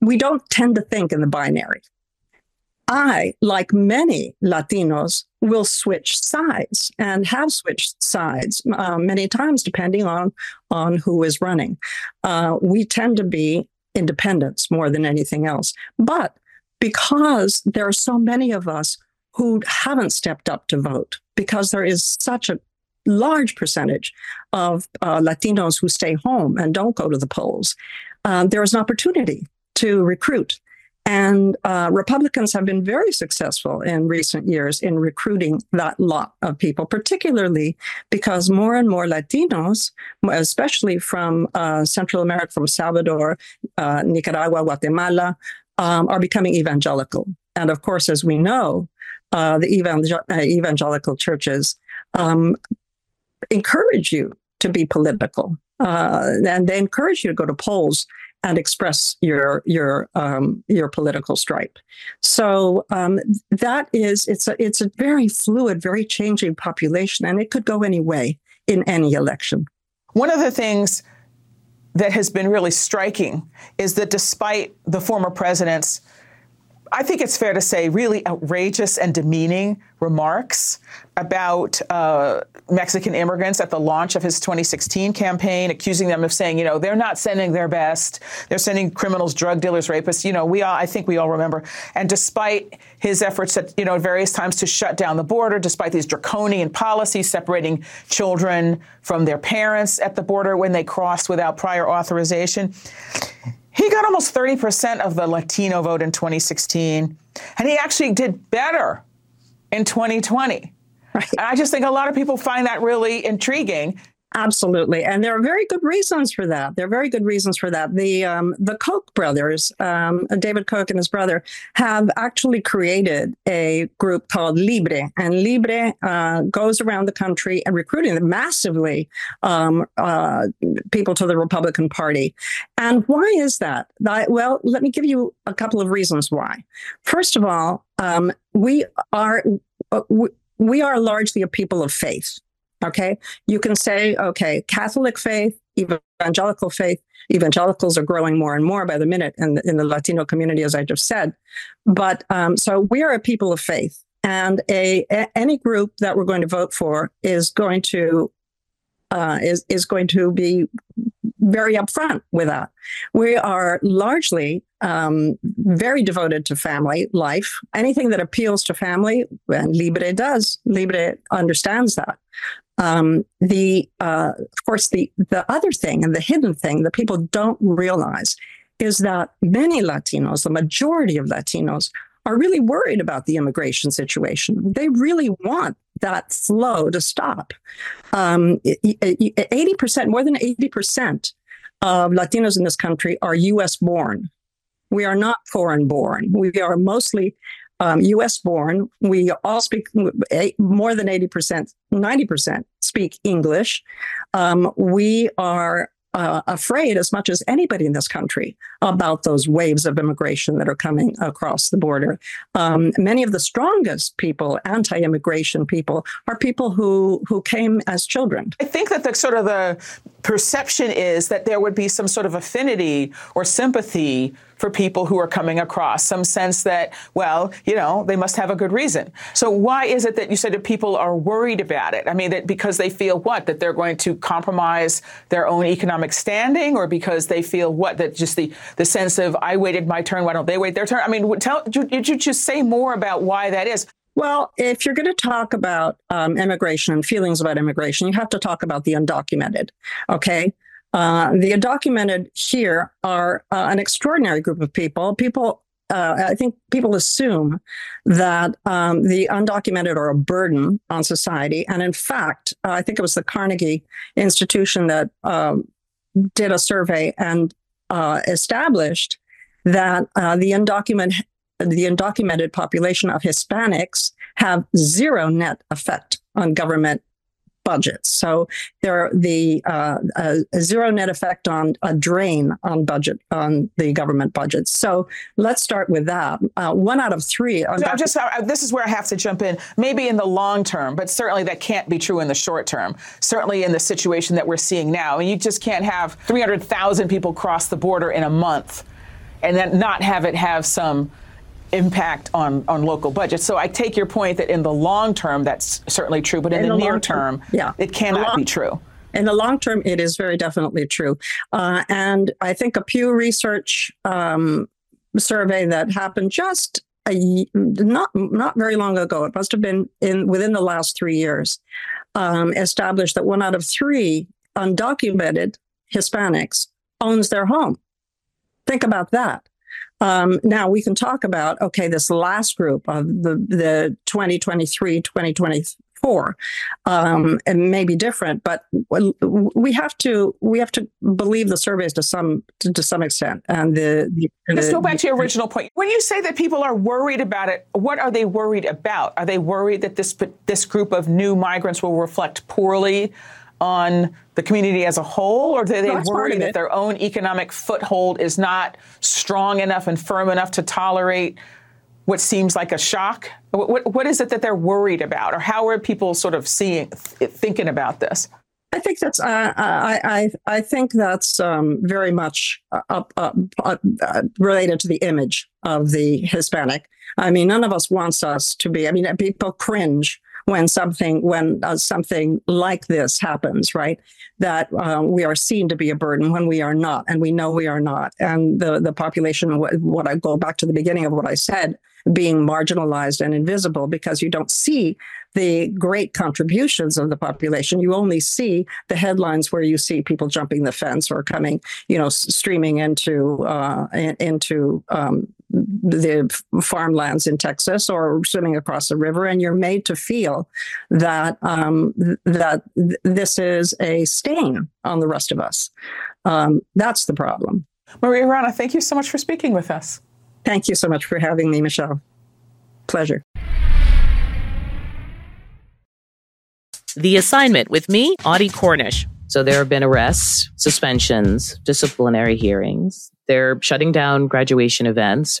we don't tend to think in the binary. I, like many Latinos, will switch sides and have switched sides uh, many times, depending on on who is running. Uh, we tend to be independents more than anything else, but because there are so many of us who haven't stepped up to vote, because there is such a large percentage of uh, Latinos who stay home and don't go to the polls, uh, there is an opportunity to recruit and uh, Republicans have been very successful in recent years in recruiting that lot of people, particularly because more and more Latinos, especially from uh, Central America, from Salvador, uh, Nicaragua, Guatemala, um, are becoming evangelical. And of course, as we know, uh, the evangel- uh, evangelical churches um, encourage you to be political. Uh, and they encourage you to go to polls and express your your um, your political stripe. So um, that is it's a it's a very fluid, very changing population, and it could go any way in any election. One of the things that has been really striking is that despite the former president's I think it's fair to say, really outrageous and demeaning remarks about uh, Mexican immigrants at the launch of his 2016 campaign, accusing them of saying, you know, they're not sending their best, they're sending criminals, drug dealers, rapists. You know, we all, I think we all remember. And despite his efforts at, you know, at various times to shut down the border, despite these draconian policies separating children from their parents at the border when they cross without prior authorization he got almost 30% of the Latino vote in 2016, and he actually did better in 2020. Right. And I just think a lot of people find that really intriguing. Absolutely, and there are very good reasons for that. There are very good reasons for that. The um, the Koch brothers, um, David Koch and his brother, have actually created a group called Libre, and Libre uh, goes around the country and recruiting massively um, uh, people to the Republican Party. And why is that? well, let me give you a couple of reasons why. First of all, um, we are uh, we are largely a people of faith. Okay. You can say, okay, Catholic faith, evangelical faith, evangelicals are growing more and more by the minute in in the Latino community, as I just said. But um, so we are a people of faith. And a, a, any group that we're going to vote for is going to uh, is is going to be very upfront with that. We are largely um, very devoted to family life. Anything that appeals to family, and Libre does. Libre understands that. Um, the uh, of course the the other thing and the hidden thing that people don't realize is that many Latinos, the majority of Latinos, are really worried about the immigration situation. They really want that flow to stop. Um, 80%, more than 80% of Latinos in this country are US born. We are not foreign born. We are mostly um, US born. We all speak more than 80%, 90% speak English. Um, we are uh, afraid as much as anybody in this country about those waves of immigration that are coming across the border. Um, many of the strongest people, anti-immigration people, are people who who came as children. I think that the sort of the perception is that there would be some sort of affinity or sympathy for people who are coming across, some sense that, well, you know, they must have a good reason. So why is it that you said that people are worried about it? I mean, that because they feel what? That they're going to compromise their own economic standing or because they feel what? That just the, the sense of, I waited my turn, why don't they wait their turn? I mean, tell, did you just say more about why that is? Well, if you're going to talk about um, immigration and feelings about immigration, you have to talk about the undocumented. Okay. Uh, the undocumented here are uh, an extraordinary group of people. People, uh, I think people assume that um, the undocumented are a burden on society. And in fact, I think it was the Carnegie Institution that um, did a survey and uh, established that uh, the undocumented the undocumented population of Hispanics have zero net effect on government budgets. So there are the uh, a, a zero net effect on a drain on budget on the government budgets. So let's start with that. Uh, one out of three. No, just this is where I have to jump in. Maybe in the long term, but certainly that can't be true in the short term. Certainly in the situation that we're seeing now, and you just can't have 300,000 people cross the border in a month, and then not have it have some impact on, on local budgets. So I take your point that in the long term, that's certainly true, but in, in the, the, near term, term, yeah. it cannot long, be true. In the long term, it is very definitely true. Uh, and I think a Pew Research um, survey that happened just a, not not very long ago, it must have been in within the last three years, um, established that one out of three undocumented Hispanics owns their home. Think about that. Um, now we can talk about okay, this last group of the the 2023 2024 um, and may be different, but we have to we have to believe the surveys to some to, to some extent. And the, the let's the, go back to your original point. When you say that people are worried about it, what are they worried about? Are they worried that this this group of new migrants will reflect poorly? On the community as a whole, or are they no, worry that their own economic foothold is not strong enough and firm enough to tolerate what seems like a shock? What, what, what is it that they're worried about, or how are people sort of seeing, thinking about this? I think that's uh, I, I I think that's um, very much uh, uh, uh, related to the image of the Hispanic. I mean, none of us wants us to be. I mean, people cringe when something when uh, something like this happens, right? That uh, we are seen to be a burden when we are not, and we know we are not. And the the population, what, what I go back to the beginning of what I said, being marginalized and invisible because you don't see the great contributions of the population. You only see the headlines where you see people jumping the fence or coming, you know, streaming into uh, into um, the farmlands in Texas or swimming across the river, and you're made to feel that um, that this is a stain on the rest of us. Um, that's the problem. Marie Arana, thank you so much for speaking with us. Thank you so much for having me, Michelle. Pleasure. The assignment with me, Audie Cornish. So there have been arrests, suspensions, disciplinary hearings. They're shutting down graduation events.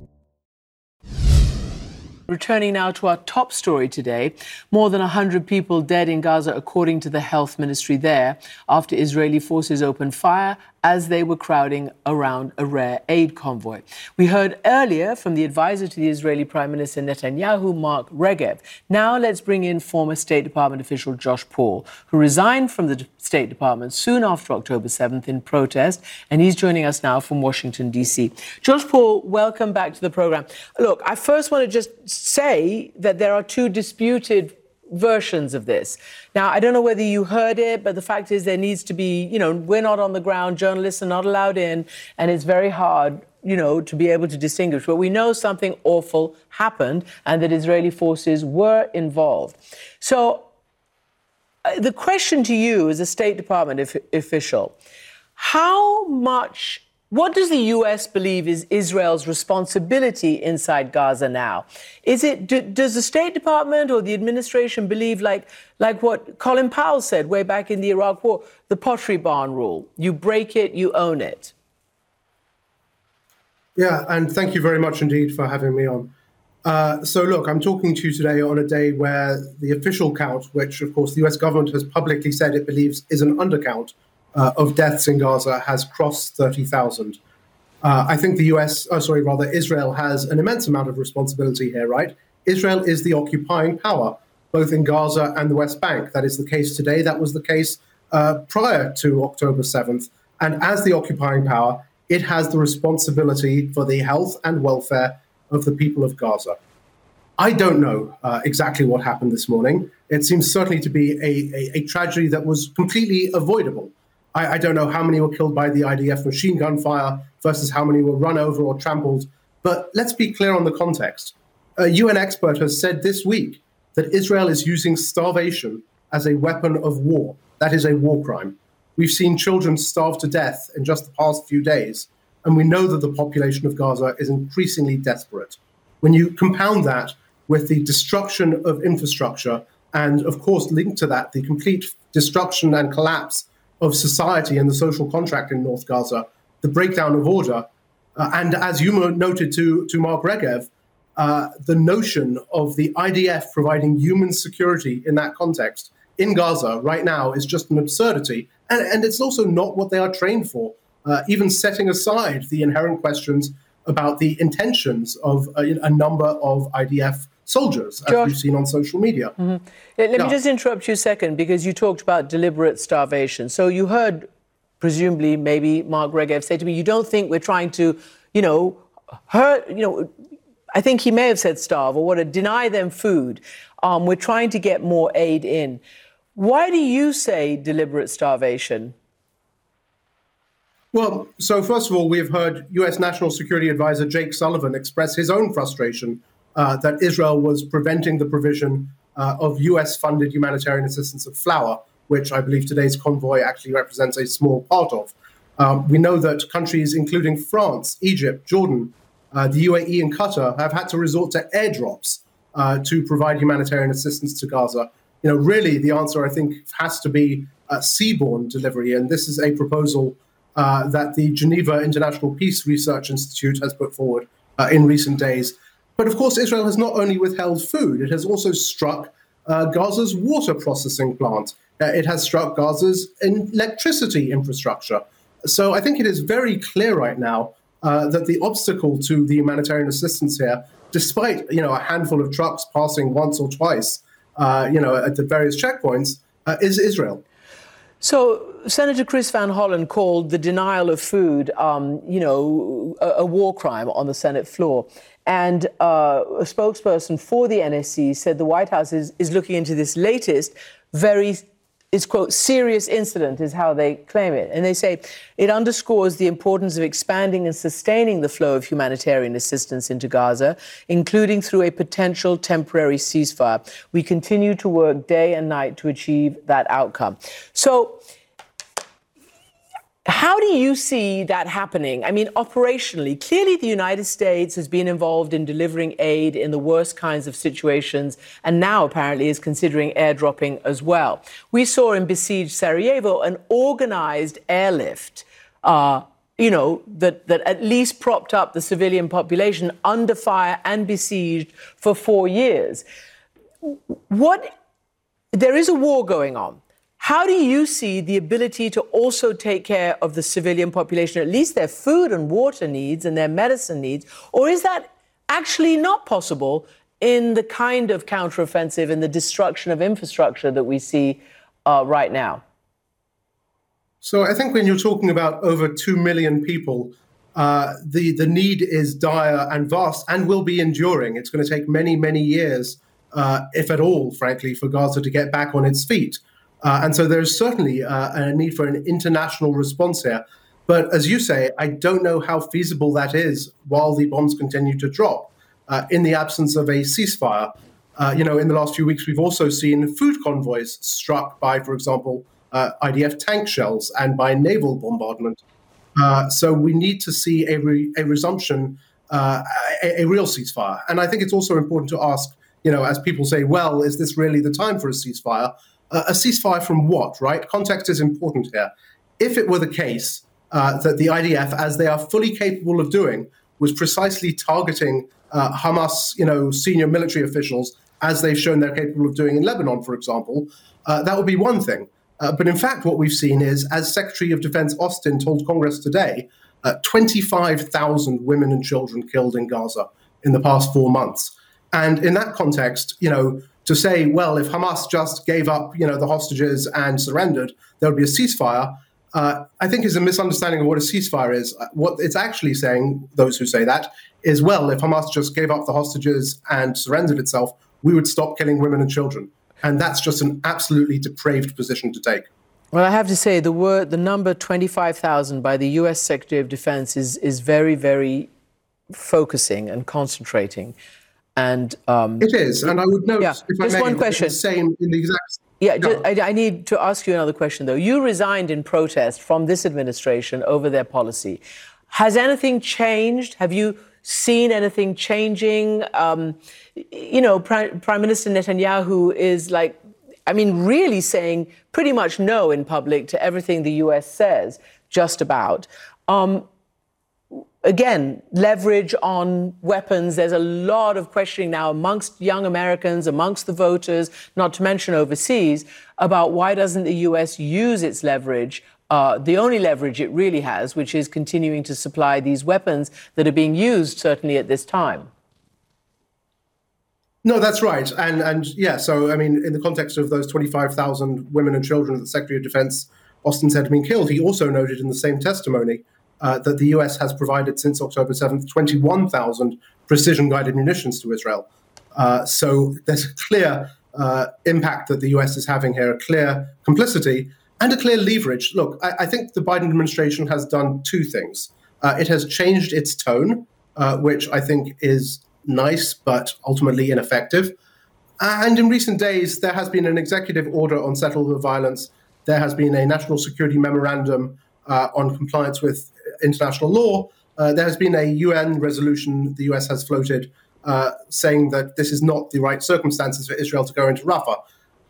Returning now to our top story today. More than 100 people dead in Gaza, according to the health ministry there, after Israeli forces opened fire as they were crowding around a rare aid convoy. We heard earlier from the advisor to the Israeli Prime Minister Netanyahu, Mark Regev. Now let's bring in former State Department official Josh Paul, who resigned from the State Department soon after October 7th in protest, and he's joining us now from Washington, D.C. Josh Paul, welcome back to the program. Look, I first want to just say that there are two disputed versions of this. Now, I don't know whether you heard it, but the fact is there needs to be, you know, we're not on the ground, journalists are not allowed in, and it's very hard, you know, to be able to distinguish. But we know something awful happened and that Israeli forces were involved. So uh, the question to you as a State Department official, how much what does the US believe is Israel's responsibility inside Gaza now? Is it do, does the State Department or the administration believe like like what Colin Powell said way back in the Iraq War, the pottery barn rule? You break it, you own it. Yeah, and thank you very much indeed for having me on. Uh, so, look, I'm talking to you today on a day where the official count, which of course the US government has publicly said it believes is an undercount, uh, of deaths in Gaza has crossed 30,000. Uh, I think the US, oh, sorry, rather, Israel has an immense amount of responsibility here, right? Israel is the occupying power, both in Gaza and the West Bank. That is the case today. That was the case uh, prior to October 7th. And as the occupying power, it has the responsibility for the health and welfare of the people of Gaza. I don't know uh, exactly what happened this morning. It seems certainly to be a, a, a tragedy that was completely avoidable. I, I, don't know how many were killed by the IDF machine gun fire versus how many were run over or trampled But let's be clear on the context. A UN expert has said this week that Israel is using starvation as a weapon of war. That is a war crime. We've seen children starve to death in just the past few days, and we know that the population of Gaza is increasingly desperate. When you compound that with the destruction of infrastructure, and of course, linked to that, the complete destruction and collapse of society and the social contract in North Gaza, the breakdown of order, uh, and as you noted to, to Mark Regev, uh, the notion of the IDF providing human security in that context in Gaza right now is just an absurdity. And, and it's also not what they are trained for, uh, even setting aside the inherent questions about the intentions of a, a number of IDF soldiers, as we've seen on social media. Mm-hmm. Let, yeah. me just interrupt you a second because you talked about deliberate starvation. So you heard, presumably, maybe Mark Regev say to me, you don't think we're trying to, you know, hurt, you know, I think he may have said starve or what, deny them food. Um, we're trying to get more aid in. Why do you say deliberate starvation? Well, so first of all, we have heard U.S. National Security Advisor Jake Sullivan express his own frustration uh, that Israel was preventing the provision uh, of U.S. funded humanitarian assistance of flour, which I believe today's convoy actually represents a small part of. Um, we know that countries including France, Egypt, Jordan, uh, the UAE, and Qatar have had to resort to airdrops uh, to provide humanitarian assistance to Gaza you know, really the answer I think has to be uh, seaborne delivery, and this is a proposal that the Geneva International Peace Research Institute has put forward in recent days. But of course, Israel has not only withheld food; it has also struck uh, Gaza's water processing plant. Uh, it has struck Gaza's electricity infrastructure. So I think it is very clear right now uh, that the obstacle to the humanitarian assistance here, despite you know a handful of trucks passing once or twice, uh, you know, at the various checkpoints, uh, is Israel. So Senator Chris Van Hollen called the denial of food, um, you know, a, a, war crime on the Senate floor. And uh, a spokesperson for the NSC said the White House is, is looking into this latest, very it's quote serious incident is how they claim it. And they say it underscores the importance of expanding and sustaining the flow of humanitarian assistance into gaza including through a potential temporary ceasefire. We continue to work day and night to achieve that outcome. So how do you see that happening? I mean, operationally, clearly the United States has been involved in delivering aid in the worst kinds of situations, and now apparently is considering airdropping as well. We saw in besieged Sarajevo an organized airlift. Uh, you know, that, that at least propped up the civilian population under fire and besieged for four years. What, there is a war going on. How do you see the ability to also take care of the civilian population, at least their food and water needs and their medicine needs? Or is that actually not possible in the kind of counteroffensive and the destruction of infrastructure that we see uh, right now? So I think when you're talking about over 2 million people, uh, the, the need is dire and vast and will be enduring. It's going to take many, many years, uh, if at all, frankly, for Gaza to get back on its feet. Uh, and so there's certainly uh, a need for an international response here. But as you say, I don't know how feasible that is while the bombs continue to drop uh, in the absence of a ceasefire. Uh, you know, in the last few weeks, we've also seen food convoys struck by, for example, uh, IDF tank shells and by naval bombardment. Uh, so we need to see a, re- a resumption, a, a real ceasefire. And I think it's also important to ask, you know, as people say, well, is this really the time for a ceasefire? Uh, a ceasefire from what, right? Context is important here. If it were the case uh, that the IDF, as they are fully capable of doing, was precisely targeting uh, Hamas, you know, senior military officials, as they've shown they're capable of doing in Lebanon, for example, uh, that would be one thing. Uh, but in fact, what we've seen is, as Secretary of Defense Austin told Congress today, uh, 25,000 women and children killed in Gaza in the past four months. And in that context, you know, to say, well, if Hamas just gave up, you know, the hostages and surrendered, there would be a ceasefire. Uh, I think is a misunderstanding of what a ceasefire is. Uh, what it's actually saying, those who say that, is well, if Hamas just gave up the hostages and surrendered itself, we would stop killing women and children. And that's just an absolutely depraved position to take. Well, I have to say the word, the number 25,000 by the U.S. Secretary of Defense is is very, very focusing and concentrating. And um, it is, and I would note, yeah, if just I may, one question. the same in the exact. Yeah, just, I, I need to ask you another question though. You resigned in protest from this administration over their policy. Has anything changed? Have you seen anything changing? Um, you know, Prime, Prime Minister Netanyahu is like, I mean, really saying pretty much no in public to everything the US says, just about. Um, again, leverage on weapons. There's a lot of questioning now amongst young Americans, amongst the voters, not to mention overseas, about why doesn't the U.S. use its leverage. Uh, the only leverage it really has, which is continuing to supply these weapons that are being used, certainly at this time. No, that's right, and and yeah. So I mean, in the context of those twenty-five thousand women and children that the Secretary of Defense Austin said have been killed, he also noted in the same testimony uh, that the US has provided since October 7th 21,000 precision guided munitions to Israel. Uh, so there's a clear uh, impact that the US is having here, a clear complicity and a clear leverage. Look, I, I think the Biden administration has done two things. Uh, it has changed its tone, uh, which I think is nice but ultimately ineffective. And in recent days, there has been an executive order on settlement violence. There has been a national security memorandum uh, on compliance with international law, uh, there has been a UN resolution the US has floated uh, saying that this is not the right circumstances for Israel to go into Rafah.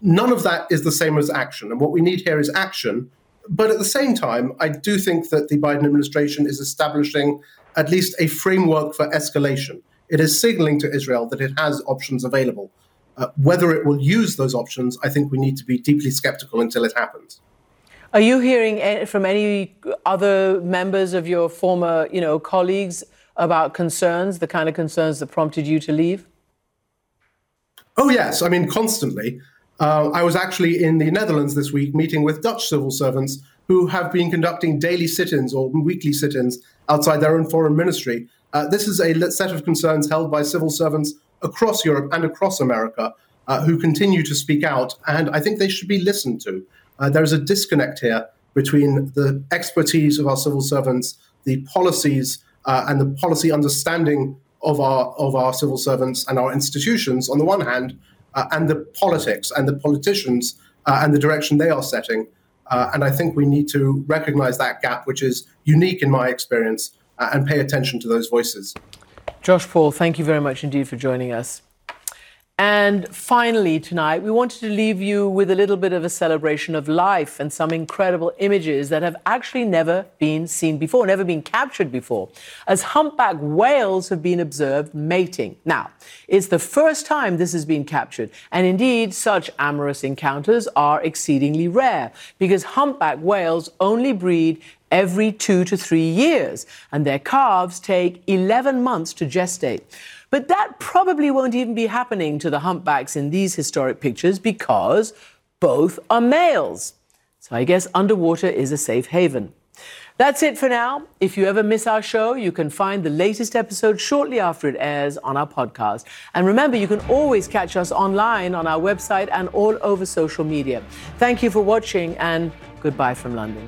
None of that is the same as action. And what we need here is action. But at the same time, I do think that the Biden administration is establishing at least a framework for escalation. It is signaling to Israel that it has options available. Uh, whether it will use those options, I think we need to be deeply skeptical until it happens. Are you hearing from any other members of your former, you know, colleagues about concerns, the kind of concerns that prompted you to leave? Oh yes, I mean constantly. Uh, I was actually in the Netherlands this week meeting with Dutch civil servants who have been conducting daily sit-ins or weekly sit-ins outside their own foreign ministry. Uh, this is a set of concerns held by civil servants across Europe and across America uh, who continue to speak out, and I think they should be listened to. Uh, there is a disconnect here between the expertise of our civil servants, the policies, uh, and the policy understanding of our of our civil servants and our institutions on the one hand, uh, and the politics and the politicians uh, and the direction they are setting. Uh, and I think we need to recognize that gap, which is unique in my experience, uh, and pay attention to those voices. Josh Paul, thank you very much indeed for joining us. And finally, tonight, we wanted to leave you with a little bit of a celebration of life and some incredible images that have actually never been seen before, never been captured before, as humpback whales have been observed mating. Now, it's the first time this has been captured, and indeed, such amorous encounters are exceedingly rare because humpback whales only breed every two to three years, and their calves take 11 months to gestate. But that probably won't even be happening to the humpbacks in these historic pictures because both are males. So I guess underwater is a safe haven. That's it for now. If you ever miss our show, you can find the latest episode shortly after it airs on our podcast. And remember, you can always catch us online on our website and all over social media. Thank you for watching and goodbye from London.